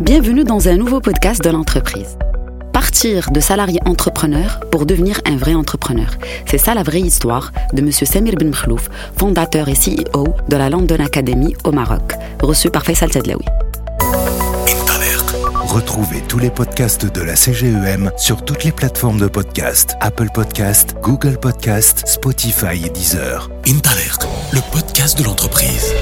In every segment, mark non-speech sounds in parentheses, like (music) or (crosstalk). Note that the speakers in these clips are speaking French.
Bienvenue dans un nouveau podcast de l'entreprise. Partir de salarié entrepreneur pour devenir un vrai entrepreneur. C'est ça la vraie histoire de M. Samir Ben Mkhlouf, fondateur et CEO de la London Academy au Maroc, reçu par Faisal Tadlaoui. Retrouvez tous les podcasts de la CGEM sur toutes les plateformes de podcast Apple Podcast, Google Podcast, Spotify et Deezer. Intalert, le podcast de l'entreprise.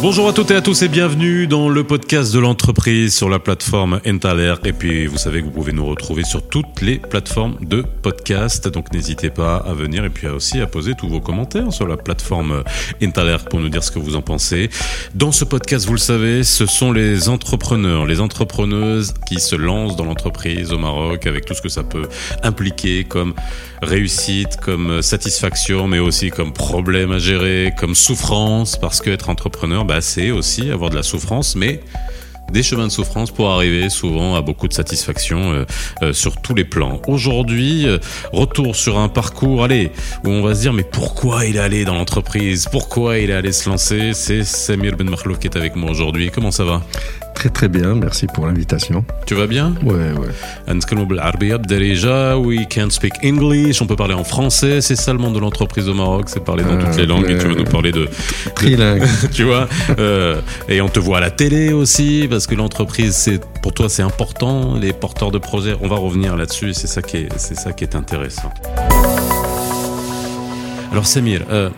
Bonjour à toutes et à tous et bienvenue dans le podcast de l'entreprise sur la plateforme Entaler. Et puis vous savez que vous pouvez nous retrouver sur toutes les plateformes de podcast. Donc n'hésitez pas à venir et puis aussi à poser tous vos commentaires sur la plateforme Entaler pour nous dire ce que vous en pensez. Dans ce podcast, vous le savez, ce sont les entrepreneurs, les entrepreneuses qui se lancent dans l'entreprise au Maroc avec tout ce que ça peut impliquer comme réussite, comme satisfaction, mais aussi comme problème à gérer, comme souffrance, parce qu'être entrepreneur, c'est aussi avoir de la souffrance, mais des chemins de souffrance pour arriver souvent à beaucoup de satisfaction euh, euh, sur tous les plans. Aujourd'hui, euh, retour sur un parcours, allez, où on va se dire mais pourquoi il est allé dans l'entreprise? Pourquoi il est allé se lancer? C'est Samir Ben Makhlouf qui est avec moi aujourd'hui. Comment ça va? Très très bien, merci pour l'invitation. Tu vas bien? Ouais, ouais. We can speak English, on peut parler en français, c'est ça le monde de l'entreprise au Maroc, c'est parler dans toutes les langues et tu vas nous parler de... Trilingue. (laughs) tu vois euh, Et on te voit à la télé aussi, parce que l'entreprise, c'est pour toi c'est important, les porteurs de projets, on va revenir là-dessus, c'est ça, qui est, c'est ça qui est intéressant. Alors Samir, euh,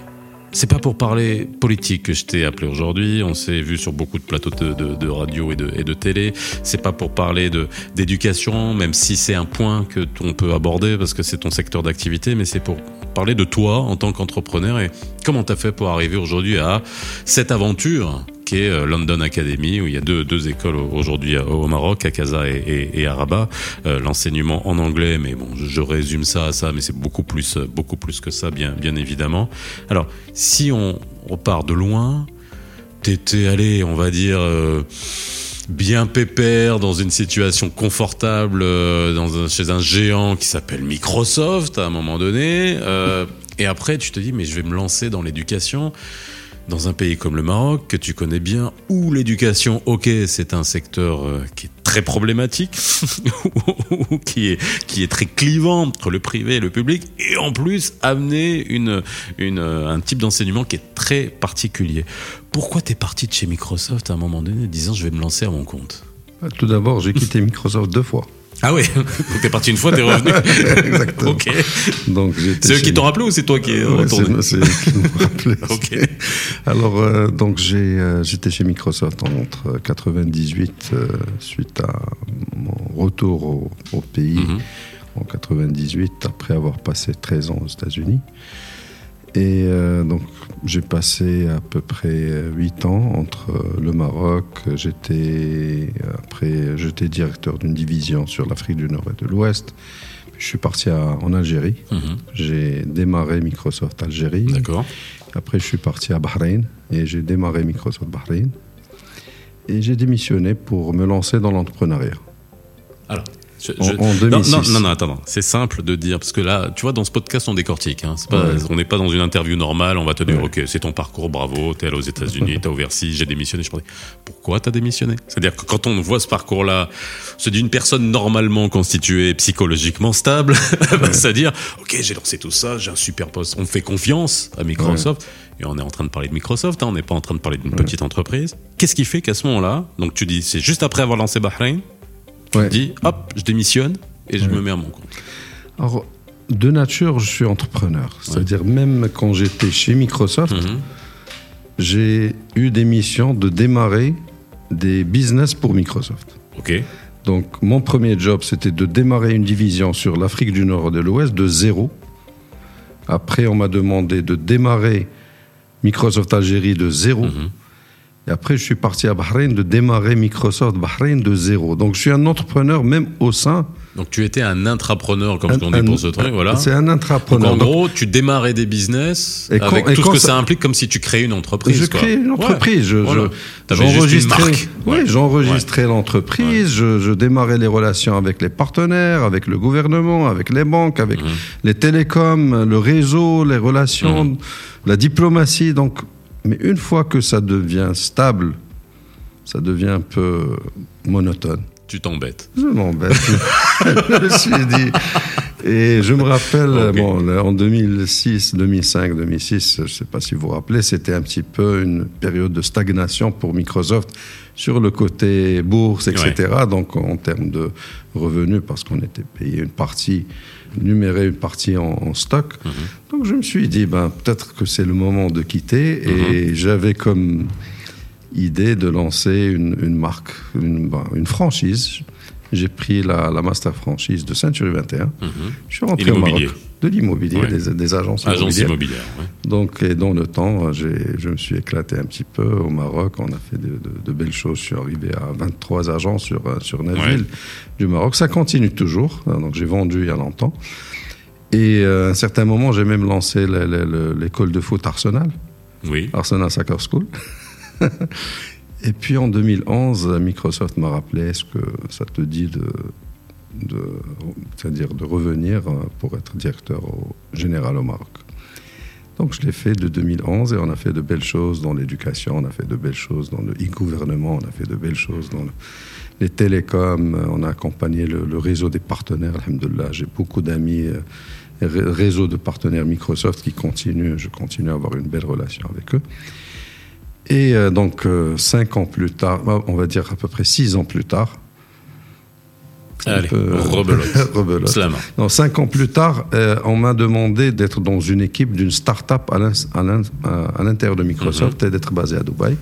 c'est pas pour parler politique que je t'ai appelé aujourd'hui. On s'est vu sur beaucoup de plateaux de, radio et de, et de télé. C'est pas pour parler d'éducation, même si c'est un point que on peut aborder parce que c'est ton secteur d'activité, mais c'est pour parler de toi en tant qu'entrepreneur et comment t'as fait pour arriver aujourd'hui à cette aventure? Qui est euh, London Academy, où il y a deux, écoles aujourd'hui au Maroc, à Casa et, à Rabat. Euh, L'enseignement en anglais, mais bon, je, résume ça à ça, mais c'est beaucoup plus, beaucoup plus que ça, bien, évidemment. Alors, si on repart de loin, t'étais allé, on va dire. Euh, bien pépère dans une situation confortable euh, chez un géant qui s'appelle Microsoft à un moment donné euh, et après tu te dis mais je vais me lancer dans l'éducation dans un pays comme le Maroc, que tu connais bien, où l'éducation, ok, c'est un secteur euh, qui est très problématique, (laughs) qui, est, qui est très clivant entre le privé et le public, et en plus amener une, une, un type d'enseignement qui est très particulier. Pourquoi t'es parti de chez Microsoft à un moment donné, disant je vais me lancer à mon compte? Tout d'abord, j'ai quitté Microsoft deux fois. Ah oui, (laughs) t'es parti une fois, t'es revenu. (laughs) Exactement. ok. Donc c'est eux qui t'ont rappelé ou c'est toi qui es retourné C'est eux qui m'ont (laughs) rappelé. ok. Alors euh, donc j'ai euh, j'étais chez Microsoft entre 98 euh, suite à mon retour au, au pays Mhm. en 98 après avoir passé 13 ans aux États-Unis. Et euh, donc j'ai passé à peu près 8 ans entre euh, le Maroc, j'étais après j'étais directeur d'une division sur l'Afrique du Nord et de l'Ouest. Je suis parti à- en Algérie. Mhm. J'ai démarré Microsoft Algérie. D'accord. Après, je suis parti à Bahreïn et j'ai démarré Microsoft Bahreïn. Et j'ai démissionné pour me lancer dans l'entrepreneuriat. Alors, je- En- je- en non, 2006. Non, non, non, attends, c'est simple de dire, parce que là, tu vois, dans ce podcast, on décortique. Hein. C'est Pas, Ouais. On n'est pas dans une interview normale, on va te dire, Ouais. ok, c'est ton parcours, bravo, t'es allé aux États-Unis, (laughs) t'as ouvert ci, j'ai démissionné. Je dis, pourquoi t'as démissionné? C'est-à-dire que quand on voit ce parcours-là, se dit une personne normalement constituée, psychologiquement stable, (laughs) va se dire, ok, j'ai lancé tout ça, j'ai un super poste, on fait confiance à Microsoft. Et on est en train de parler de Microsoft, hein, on n'est pas en train de parler d'une petite entreprise. Qu'est-ce qui fait qu'à ce moment-là, donc tu dis, c'est juste après avoir lancé Bahreïn, Ouais. tu dis, hop, je démissionne et je me mets à mon compte. Alors, de nature, je suis entrepreneur. C'est-à-dire, même quand j'étais chez Microsoft, Mhm. j'ai eu des missions de démarrer des business pour Microsoft. Ok. Donc, mon premier job, c'était de démarrer une division sur l'Afrique du Nord et de l'Ouest de zéro. Après, on m'a demandé de démarrer Microsoft Algérie de zéro. Mhm. Et après, je suis parti à Bahreïn de démarrer Microsoft Bahreïn de zéro. Donc, je suis un entrepreneur même au sein. Donc tu étais un intrapreneur, comme Un- qu'on dit pour ce truc, voilà. C'est un Donc intrapreneur. en gros, tu démarrais des business Et quand- avec et tout ce que ça- ça implique, comme si tu créais une entreprise. je quoi. crée une entreprise. Je, Ouais, voilà. je- j'enregistrais, oui, Ouais. j'enregistrais l'entreprise. Je, je démarrais les relations avec les partenaires, avec le gouvernement, avec les banques, avec Mhm. les télécoms, le réseau, les relations, Mhm. la diplomatie. Donc, mais une fois que ça devient stable ça devient un peu monotone. Tu t'embêtes. Je m'embête. (laughs) je me suis dit. Et je me rappelle, bon, en 2006, 2005, 2006, je ne sais pas si vous vous rappelez, c'était un petit peu une période de stagnation pour Microsoft sur le côté bourse, etc. Donc en termes de revenus, parce qu'on était payé une partie, numéré une partie en, en stock. Donc je me suis dit, ben, peut-être que c'est le moment de quitter. Et j'avais comme idée de lancer une, une marque, une, ben, une franchise. J'ai pris la, la master franchise de Century 21. Je suis rentré au Maroc. De l'immobilier, des, des agences Agence immobilières. Donc, et dans le temps, je me suis éclaté un petit peu au Maroc. On a fait de, de- de belles choses. Je suis arrivé à 23 agences sur, euh, sur neuf Ouais. villes du Maroc. Ça continue toujours. Donc, j'ai vendu il y a longtemps. Et euh, à un certain moment, j'ai même lancé le- le- le- l'école de foot Arsenal, Oui. Arsenal Soccer School. (laughs) Et puis en 2011, Microsoft m'a rappelé est-ce que ça te dit de, c'est-à-dire de revenir euh, pour être directeur général au Maroc Donc je l'ai fait de 2011 et on a fait de belles choses dans l'éducation, on a fait de belles choses dans le e-gouvernement, on a fait de belles choses dans le- les télécoms, euh, on a accompagné le, réseau des partenaires, alhamdoulilah. J'ai beaucoup d'amis, euh, ré- réseau de partenaires Microsoft qui continuent, je continue à avoir une belle relation avec eux. Et donc, cinq ans plus tard, on va dire à peu près six ans plus tard. Allez, peu- rebelote. (laughs) rebelote. Slama. Non, cinq ans plus tard, euh, on m'a demandé d'être dans une équipe d'une start-up à à l'intérieur de Microsoft et d'être basé à Dubaï.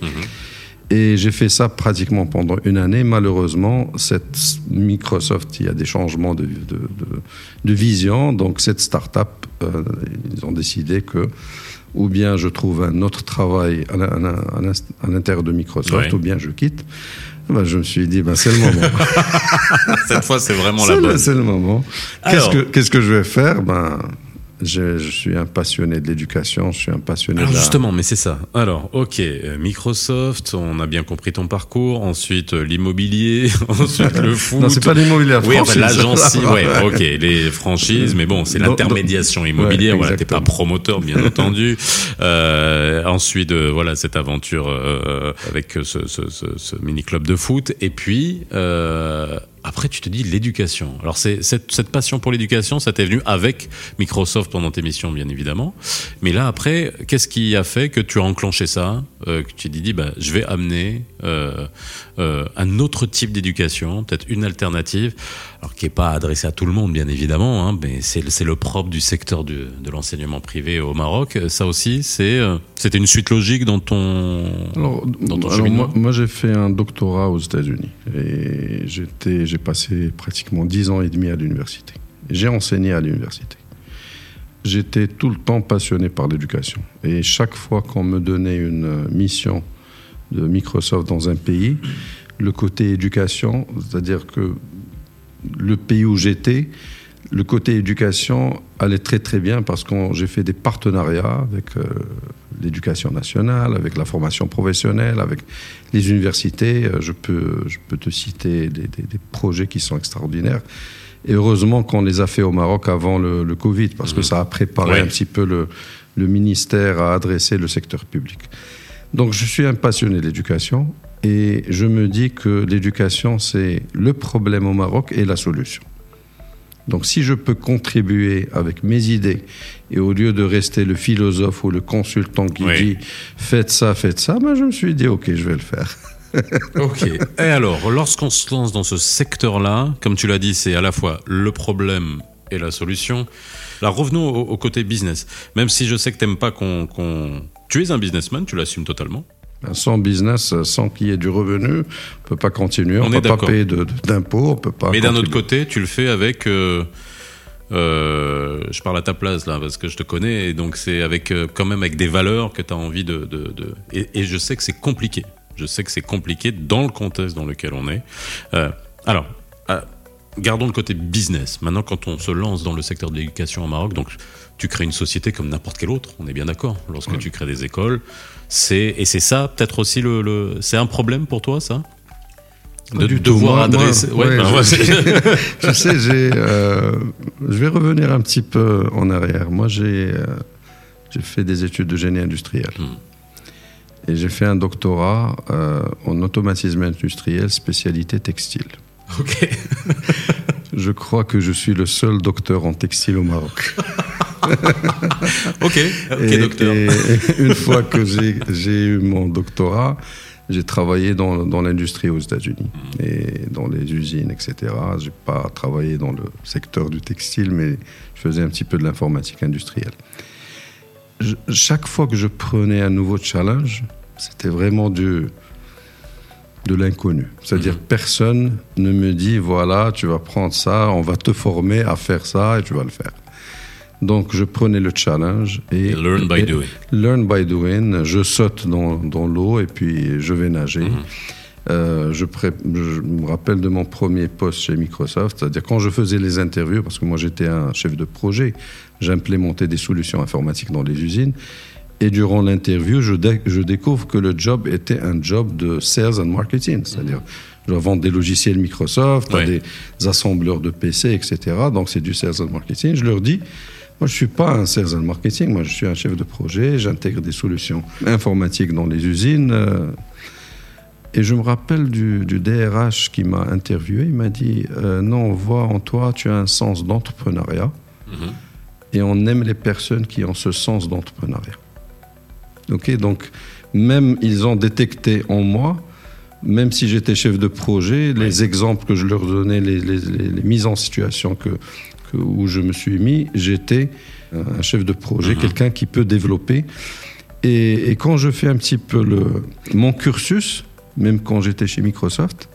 Et j'ai fait ça pratiquement pendant une année. Malheureusement, cette Microsoft, il y a des changements de, de, de- de vision. Donc, cette start-up, euh, ils ont décidé que ou bien je trouve un autre travail à l'in- à l'in- à l'in- à l'intérieur de Microsoft, Ouais. ou bien je quitte. Ben, je me suis dit, ben, c'est le moment. (laughs) Cette fois, c'est vraiment la bonne. c'est le moment. Qu'est-ce Alors- que, qu'est-ce que je vais faire? Ben, je, je suis un passionné de l'éducation, je suis un passionné Alors de la... justement, mais c'est ça. Alors, ok, euh, Microsoft, on a bien compris ton parcours. Ensuite, euh, l'immobilier, (laughs) ensuite le foot. Non, c'est pas l'immobilier. Oui, enfin, l'agence, ouais, (laughs) ok, les franchises, mais bon, c'est l'intermédiation immobilière. Ouais, voilà, t'es pas promoteur, bien (laughs) entendu. Euh, ensuite, euh, voilà, cette aventure euh, avec ce, ce, ce, ce mini club de foot, et puis euh, après, tu te dis l'éducation. Alors, c'est cette, cette passion pour l'éducation, ça t'est venu avec Microsoft pendant tes missions, bien évidemment. Mais là, après, qu'est-ce qui a fait que tu as enclenché ça, euh, que tu t'es dit, bah, je vais amener euh, euh, un autre type d'éducation, peut-être une alternative, alors qui n'est pas adressée à tout le monde, bien évidemment, hein, mais c'est le- propre du secteur du- de l'enseignement privé au Maroc. Ça aussi, c'est euh, c'était une suite logique dans ton. Alors, Dans ton alors moi, moi, j'ai fait un doctorat aux États-Unis et j'étais, j'ai passé pratiquement dix ans et demi à l'université. J'ai enseigné à l'université. J'étais tout le temps passionné par l'éducation et chaque fois qu'on me donnait une euh, mission de Microsoft dans un pays, le côté éducation, c'est-à-dire que le pays où j'étais, le côté éducation allait très très bien parce que j'ai fait des partenariats avec euh, l'éducation nationale, avec la formation professionnelle, avec les universités. Euh, Je peux, je peux te citer des, des- des projets qui sont extraordinaires. Et heureusement qu'on les a fait au Maroc avant le, le Covid parce que ça a préparé Ouais. un petit peu le, le ministère à adresser le secteur public. Donc je suis un passionné d'éducation et je me dis que l'éducation, c'est le problème au Maroc et la solution. Donc si je peux contribuer avec mes idées et au lieu de rester le philosophe ou le consultant qui Oui. dit faites ça, faites ça, ben je me suis dit ok, je vais le faire. (laughs) Ok. Et alors, lorsqu'on se lance dans ce secteur-là, comme tu l'as dit, c'est à la fois le problème et la solution. Là, revenons au, au côté business. Même si je sais que t'aimes pas qu'on, qu'on- Tu es un businessman, tu l'assumes totalement. Sans business, sans qu'il y ait du revenu, on peut pas continuer, on, ne peut pas payer d'impôts, on peut pas. Mais d'un autre côté, tu le fais avec. euh, euh, je parle à ta place là parce que je te connais et donc c'est avec euh, quand même avec des valeurs que tu as envie de, de, de- et, et je sais que c'est compliqué je sais que c'est compliqué dans le contexte dans lequel on est Euh, alors gardons le côté business maintenant quand on se lance dans le secteur de l'éducation au Maroc donc tu crées une société comme n'importe quelle autre on est bien d'accord lorsque tu crées des écoles c'est et c'est ça peut-être aussi le, le c'est un problème pour toi ça? De du devoir moi, adresser ouais, ouais, ben, je- ouais, (laughs) c'est- je sais, j'ai. euh, je vais revenir un petit peu en arrière. Moi, j'ai euh, j'ai fait des études de génie industriel. Hmm. Et j'ai fait un doctorat euh, en automatisme industriel, spécialité textile. (laughs) Ok. Je crois que je suis le seul docteur en textile au Maroc. (laughs) ok, ok, et, docteur. et une fois que j'ai- eu mon doctorat, j'ai travaillé dans, dans l'industrie aux États-Unis et dans les usines, etc. J'ai pas travaillé dans le secteur du textile, mais je faisais un petit peu de l'informatique industrielle. Je- chaque fois que je prenais un nouveau challenge, c'était vraiment du, de l'inconnu. C'est-à-dire Mhm. personne ne me dit voilà, tu vas prendre ça, on va te former à faire ça et tu vas le faire. Donc je prenais le challenge et Et learn by et- doing. Learn by doing. Je saute dans, dans l'eau et puis je vais nager. Mhm. Euh, je, pré- je me rappelle de mon premier poste chez Microsoft, c'est-à-dire quand je faisais les interviews, parce que moi j'étais un chef de projet, j'implémentais des solutions informatiques dans les usines. Et durant l'interview, je, dé- je découvre que le job était un job de sales and marketing, c'est-à-dire je dois vendre des logiciels Microsoft à Ouais. des assembleurs de PC, etc. Donc c'est du sales and marketing. Je leur dis, moi, je suis pas un sales and marketing. Moi, je suis un chef de projet. J'intègre des solutions informatiques dans les usines. euh, et je me rappelle du, du DRH qui m'a interviewé. Il m'a dit euh, Non, on voit en toi, tu as un sens d'entrepreneuriat. Mhm. Et on aime les personnes qui ont ce sens d'entrepreneuriat. Donc, même ils ont détecté en moi, même si j'étais chef de projet, les exemples que je leur donnais, les, les- les- les mises en situation que, que- où je me suis mis, j'étais un chef de projet, Mhm. quelqu'un qui peut développer. Et, et quand je fais un petit peu le, mon cursus, même quand j'étais chez Microsoft,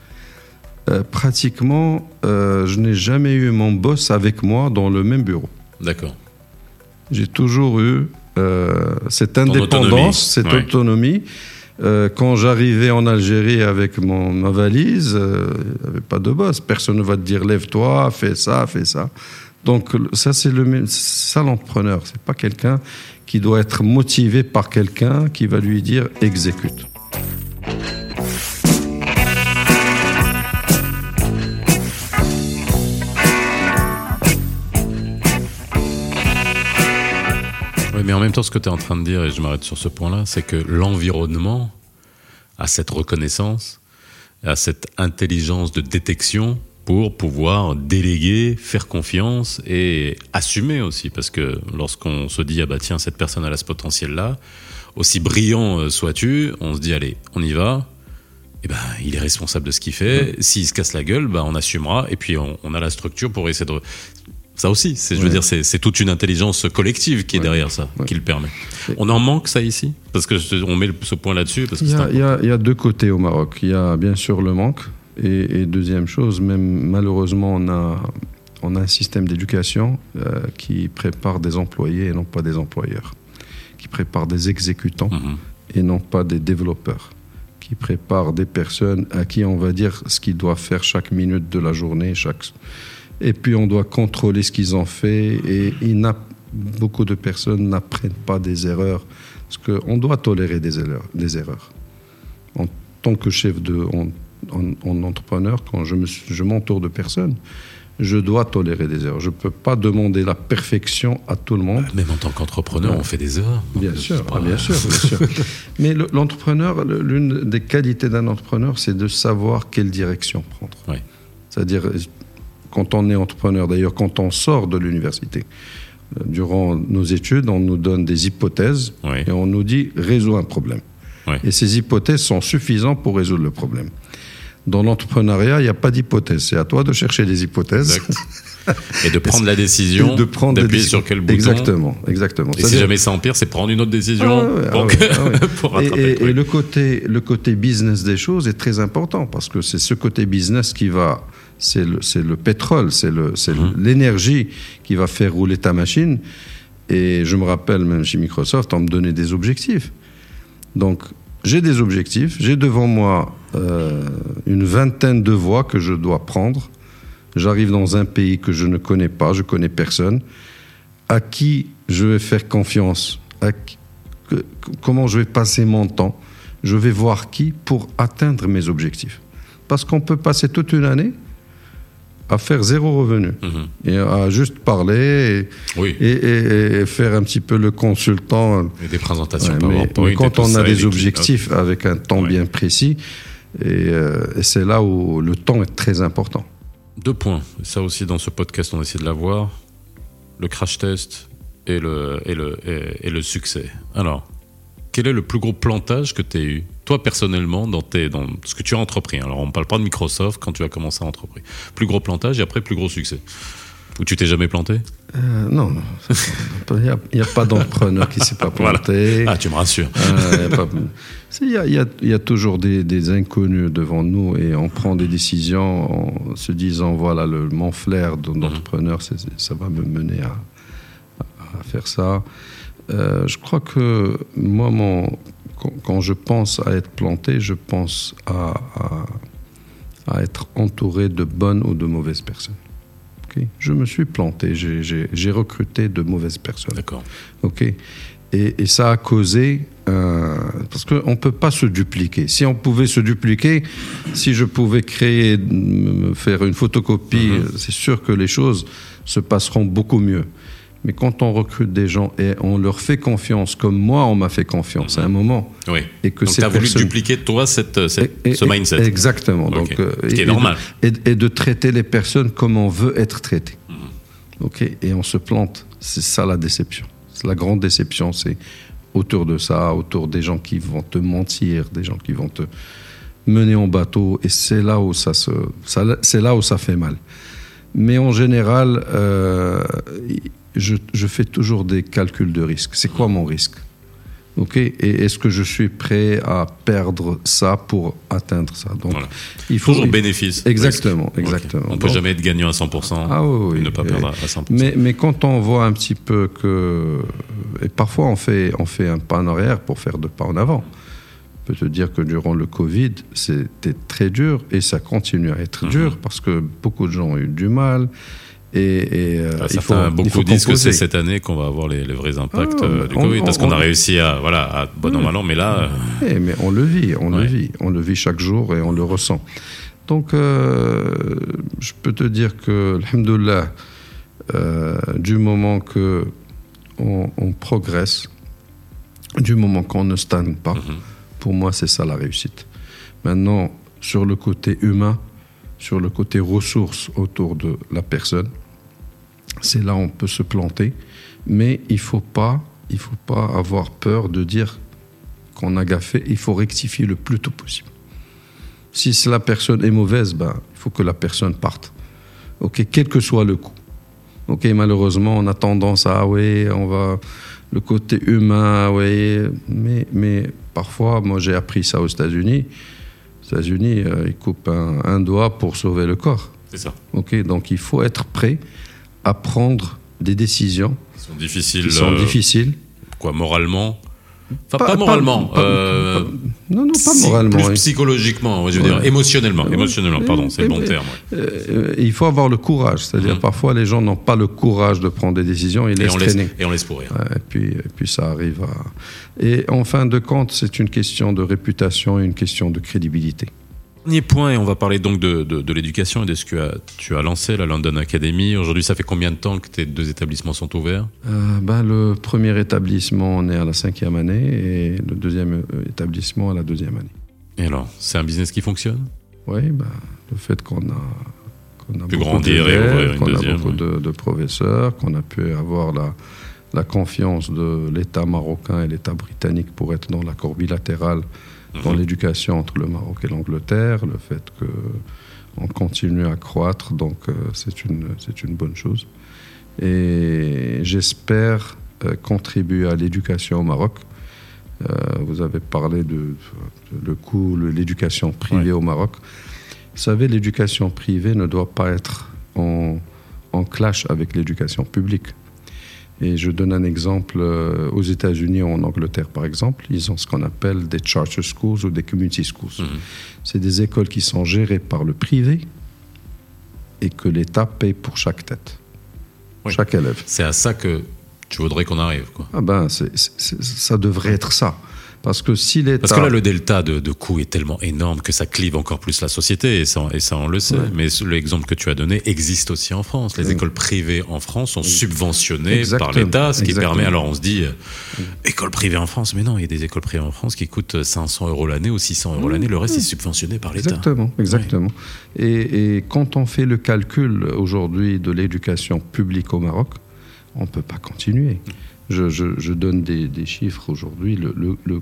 euh, pratiquement, euh, je n'ai jamais eu mon boss avec moi dans le même bureau. D'accord. J'ai toujours eu euh, cette autonomie. indépendance, cette Ouais. autonomie. Euh, quand j'arrivais en Algérie avec mon, ma valise, euh, il n'y avait pas de boss. Personne ne va te dire lève-toi, fais ça, fais ça. Donc ça, c'est le ça l'entrepreneur. C'est pas quelqu'un qui doit être motivé par quelqu'un qui va lui dire exécute. Oui, mais en même temps, ce que tu es en train de dire, et je m'arrête sur ce point-là, c'est que l'environnement a cette reconnaissance, a cette intelligence de détection pour pouvoir déléguer, faire confiance et assumer aussi. Parce que lorsqu'on se dit, ah bah tiens, cette personne a ce potentiel-là, aussi brillant euh, sois-tu, on se dit, allez, on y va. Et ben, il est responsable de ce qu'il fait. S'il se casse la gueule, ben, on assumera. Et puis, on, on a la structure pour essayer de. Ça aussi, c'est, je veux Ouais. dire, c'est, c'est toute une intelligence collective qui est Ouais. derrière ça, Ouais. qui le permet. On en manque ça ici? Parce que je- on met le- ce point là-dessus. Parce que Il y, a, il y a- il y a deux côtés au Maroc. Il y a bien sûr le manque. Et, et deuxième chose, même malheureusement, on a, on a un système d'éducation euh, qui prépare des employés et non pas des employeurs. Qui prépare des exécutants Mhm. et non pas des développeurs. Qui prépare des personnes à qui on va dire ce qu'ils doivent faire chaque minute de la journée. Chaque... Et puis on doit contrôler ce qu'ils ont fait. Et il beaucoup de personnes n'apprennent pas des erreurs. Parce qu'on doit tolérer des erreurs. Des erreurs. En tant que chef de, en, en- en entrepreneur, quand je, me suis- je m'entoure de personnes, je dois tolérer des erreurs. Je ne peux pas demander la perfection à tout le monde. Même en tant qu'entrepreneur, on fait des erreurs. Bien Donc, sûr, pas- ah, bien sûr, bien sûr. (laughs) Mais le- l'entrepreneur, le- l'une des qualités d'un entrepreneur, c'est de savoir quelle direction prendre. C'est-à-dire, quand on est entrepreneur, d'ailleurs, quand on sort de l'université, euh, durant nos études, on nous donne des hypothèses Oui. et on nous dit résous un problème. Et ces hypothèses sont suffisantes pour résoudre le problème. Dans l'entrepreneuriat, il n'y a pas d'hypothèse. C'est à toi de chercher des hypothèses. Exact. (laughs) Et de prendre la décision, de prendre d'appuyer sur quel bouton. Exactement, exactement. Et si jamais ça empire, c'est prendre une autre décision Ah ouais, pour, ah que- ah ouais. (laughs) pour rattraper et- le truc. et le côté, le côté business des choses est très important parce que c'est ce côté business qui va, c'est le, c'est le pétrole, c'est le, c'est Mhm. l'énergie qui va faire rouler ta machine. Et je me rappelle même chez Microsoft, on me donnait des objectifs. Donc j'ai des objectifs, j'ai devant moi euh, une vingtaine de voies que je dois prendre. J'arrive dans un pays que je ne connais pas, je connais personne. À qui je vais faire confiance? À qui- que- comment je vais passer mon temps, je vais voir qui pour atteindre mes objectifs. Parce qu'on peut passer toute une année à faire zéro revenu Mhm. et à juste parler Oui. et, et- et- et faire un petit peu le consultant. Et des présentations Ouais, par mais, mais quand on a des objectifs avec un temps Ouais. bien précis, et, euh, et c'est là où le temps est très important. Deux points. Ça aussi, dans ce podcast, on essaie de l'avoir. Le crash test et le, et le, et, le succès. Alors, quel est le plus gros plantage que tu as eu, toi personnellement, dans, tes, dans ce que tu as entrepris? Alors, on ne parle pas de Microsoft quand tu as commencé à entreprendre. Plus gros plantage et après plus gros succès. Ou tu t'es jamais planté Euh, non. Il n'y a, pas d'entrepreneur qui ne s'est pas (laughs) Voilà. planté. Ah, tu me rassures. Euh, y (laughs) Il y, a, y toujours des, des inconnus devant nous et on prend des décisions en se disant voilà, le, mon flair d'entrepreneur, c'est- c'est- ça va me mener à, à- à faire ça. Euh, je crois que moi, mon, quand, quand je pense à être planté, je pense à, à- à être entouré de bonnes ou de mauvaises personnes. Je me suis planté, j'ai- recruté de mauvaises personnes. D'accord. Ok. Et, et ça a causé. euh, parce qu'on ne peut pas se dupliquer. Si on pouvait se dupliquer, si je pouvais créer, faire une photocopie, Mhm. euh, c'est sûr que les choses se passeront beaucoup mieux. Mais quand on recrute des gens et on leur fait confiance, comme moi, on m'a fait confiance à un moment, Oui. et que tu as voulu dupliquer, toi, cette, cette- et- et- ce mindset. Exactement. Donc, euh, Ce qui est et- et de- normal. Et, de traiter les personnes comme on veut être traité. Ok. Et on se plante. C'est ça la déception. La grande déception, c'est autour de ça, autour des gens qui vont te mentir, des gens qui vont te mener en bateau. Et c'est là où ça se, ça- là où ça fait mal. Mais en général, euh, je, je fais toujours des calculs de risque. C'est quoi mon risque? Ok, et est-ce que je suis prêt à perdre ça pour atteindre ça? Donc, Voilà. il faut Toujours bénéfice. Exactement, risque. Exactement. On peut Donc- jamais être gagnant à 100% Ah oui, et ne pas perdre à à 100%. Mais, mais quand on voit un petit peu que. Et parfois, on fait, on fait un pas en arrière pour faire deux pas en avant. Je peux te dire que durant le Covid, c'était très dur et ça continue à être Mhm. dur parce que beaucoup de gens ont eu du mal. Et, et, euh, Ah, il faut, il beaucoup faut disent que c'est cette année qu'on va avoir les, les vrais impacts Ah, euh, du on- Covid, parce qu'on a réussi à, voilà, à bon an, an, mais là, euh, Eh, mais on le vit, on Ouais. le vit, on le vit chaque jour et on le ressent. Donc, euh, je peux te dire que, alhamdoulilah, du moment que on, on progresse, du moment qu'on ne stagne pas, Mhm. pour moi, c'est ça la réussite. Maintenant, sur le côté humain, sur le côté ressources autour de la personne, c'est là où on peut se planter, mais il faut pas, il faut pas avoir peur de dire qu'on a gaffé, il faut rectifier le plus tôt possible. Si la personne est mauvaise, ben, il faut que la personne parte. Ok, quel que soit le coût. Ok, malheureusement, on a tendance à, ah on va, le côté humain, oui, mais, mais parfois, moi j'ai appris ça aux États-Unis. Aux États-Unis, euh, ils coupent un, un doigt pour sauver le corps. c'est ça. Ok, donc il faut être prêt à prendre des décisions Ils sont difficiles, qui sont euh, difficiles. quoi, moralement. Enfin, Pas- moralement. pas- euh, pas- non, non, pas moralement. Plus oui. psychologiquement, je veux Ouais. dire, émotionnellement. Ouais. Émotionnellement, pardon, c'est le bon Mais- terme. ouais. Euh, il faut avoir le courage. C'est-à-dire, Mhm. parfois, les gens n'ont pas le courage de prendre des décisions, ils Et laissent on, laisse, traîner. et on laisse pourrir. Et, puis, et puis, ça arrive à. Et en fin de compte, c'est une question de réputation et une question de crédibilité. Dernier point, et on va parler donc de, de, de l'éducation et de ce que tu as lancé, la London Academy. Aujourd'hui, ça fait combien de temps que tes deux établissements sont ouverts? Euh, ben, le premier établissement, on est à la cinquième année, et le deuxième euh, établissement à la deuxième année. Et alors, c'est un business qui fonctionne? Oui, ben, le fait qu'on a, qu'on a Pu grandir et ouvrir une qu'on a beaucoup ouais. de, de professeurs, qu'on a pu avoir la, la confiance de l'État marocain et l'État britannique pour être dans l'accord bilatéral dans Mhm. l'éducation entre le Maroc et l'Angleterre, le fait que on continue à croître, donc euh, c'est une, une bonne chose. Et j'espère euh, contribuer à l'éducation au Maroc. Euh, vous avez parlé de, le coût, de l'éducation privée au Maroc. Vous savez, l'éducation privée ne doit pas être en, en clash avec l'éducation publique. Et je donne un exemple. euh, aux États-Unis ou en Angleterre, par exemple, ils ont ce qu'on appelle des charter schools ou des community schools. Mhm. C'est des écoles qui sont gérées par le privé et que l'État paye pour chaque tête, Oui. chaque élève. C'est à ça que tu voudrais qu'on arrive, quoi. Ah ben, ça devrait être ça. Parce que si l'État... Parce que là, le delta de, de coûts est tellement énorme que ça clive encore plus la société, et ça, et ça on le sait. Ouais. Mais l'exemple que tu as donné existe aussi en France. Les écoles privées en France sont subventionnées Exactement. par l'État, ce qui Exactement. permet, alors on se dit, euh, école privée en France, mais non, il y a des écoles privées en France qui coûtent 500 euros l'année ou 600 euros l'année, le reste est subventionné par l'État. Exactement, exactement. Et, et quand on fait le calcul aujourd'hui de l'éducation publique au Maroc, on ne peut pas continuer. Je, je- je donne des, des chiffres aujourd'hui. Le, le- le-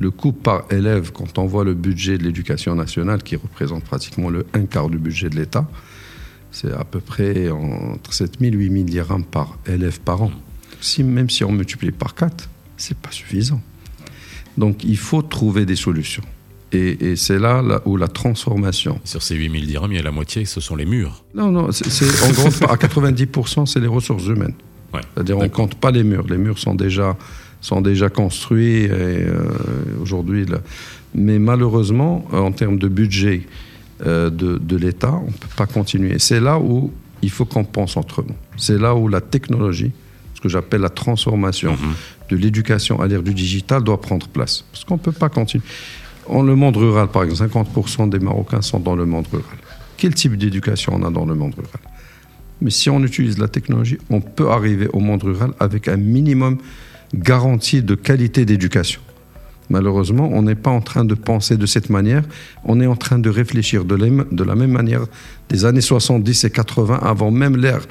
le coût par élève, quand on voit le budget de l'éducation nationale, qui représente pratiquement le un quart du budget de l'État, c'est à peu près entre 7 000 et 8 000 dirhams par élève par an. Si, même si on multiplie par 4, c'est pas suffisant. Donc il faut trouver des solutions. Et, et c'est là, là où la transformation. Sur ces 8000 dirhams, il y a la moitié, ce sont les murs. Non, non, c'est en grande part, à 90%, c'est les ressources humaines. Ouais. C'est-à-dire, on ne compte pas les murs. Les murs sont déjà, sont déjà construits euh, aujourd'hui. Mais malheureusement, en termes de budget euh, de, de l'État, on ne peut pas continuer. C'est là où il faut qu'on pense entre nous. C'est là où la technologie, ce que j'appelle la transformation Mhm. de l'éducation à l'ère du digital, doit prendre place. Parce qu'on ne peut pas continuer. En le monde rural, par exemple, 50% des Marocains sont dans le monde rural. Quel type d'éducation on a dans le monde rural? Mais si on utilise la technologie, on peut arriver au monde rural avec un minimum garanti de qualité d'éducation. Malheureusement, on n'est pas en train de penser de cette manière. On est en train de réfléchir de, la- même manière des années 70 et 80, avant même l'ère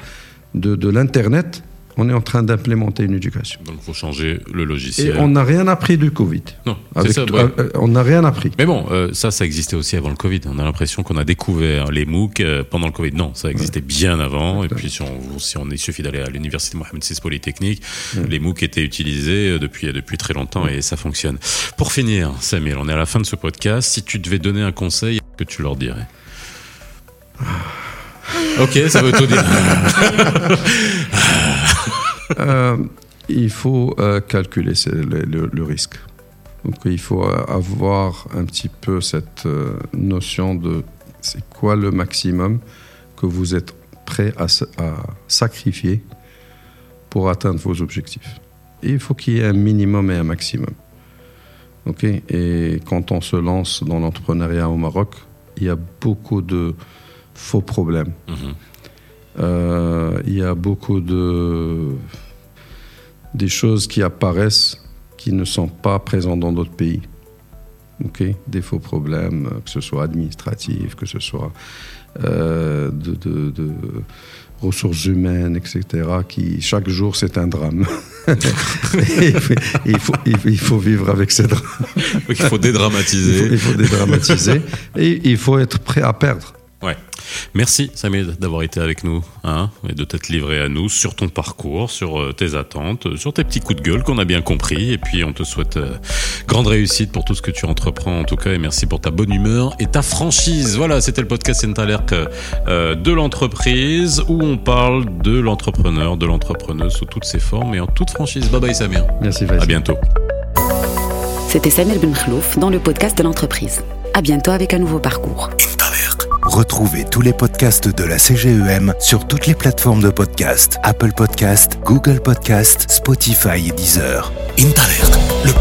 de l'Internet. On est en train d'implémenter une éducation. Donc il faut changer le Et logiciel. on n'a rien appris du Covid. Non, c'est Avec- ça. ouais. euh, euh, on n'a rien appris. Mais bon, euh, ça, ça existait aussi avant le Covid. On a l'impression qu'on a découvert les MOOC pendant le Covid. Non, ça existait bien avant. Et puis, si on, si on il suffit d'aller à l'université Mohamed VI Polytechnique, les MOOC étaient utilisés depuis depuis très longtemps et ça fonctionne. Pour finir, Samuel, on est à la fin de ce podcast. Si tu devais donner un conseil, que tu leur dirais? Ok, ça veut tout dire. Euh, il faut euh, calculer le, risque. Donc il faut euh, avoir un petit peu cette notion de c'est quoi le maximum que vous êtes prêt à, sa- à sacrifier pour atteindre vos objectifs. Il faut qu'il y ait un minimum et un maximum. Ok? Et quand on se lance dans l'entrepreneuriat au Maroc, il y a beaucoup de faux problèmes. Euh, il y a beaucoup de des choses qui apparaissent qui ne sont pas présentes dans d'autres pays. Ok, des faux problèmes, que ce soit administratifs, que ce soit euh, de, de- de ressources humaines, etc. Qui chaque jour c'est un drame. (laughs) Il, faut, il, faut, il faut- il faut vivre avec ces drames. Il faut Il faut, dédramatiser. il faut dédramatiser et il faut être prêt à perdre. Merci Samuel d'avoir été avec nous hein, et de t'être livré à nous sur ton parcours, sur euh, tes attentes, euh, sur tes petits coups de gueule qu'on a bien compris. Et puis on te souhaite euh, grande réussite pour tout ce que tu entreprends en tout cas et merci pour ta bonne humeur et ta franchise. Voilà, c'était le podcast Saint-Alerc euh, de l'entreprise où on parle de l'entrepreneur, de l'entrepreneuse sous toutes ses formes et en toute franchise. Bye bye Samir. Merci À Faisal. bientôt. C'était Samuel Ben Khlouf dans le podcast de l'entreprise. À bientôt avec un nouveau parcours. Retrouvez tous les podcasts de la CGEM sur toutes les plateformes de podcast Apple Podcast, Google Podcast, Spotify et Deezer. Intaler.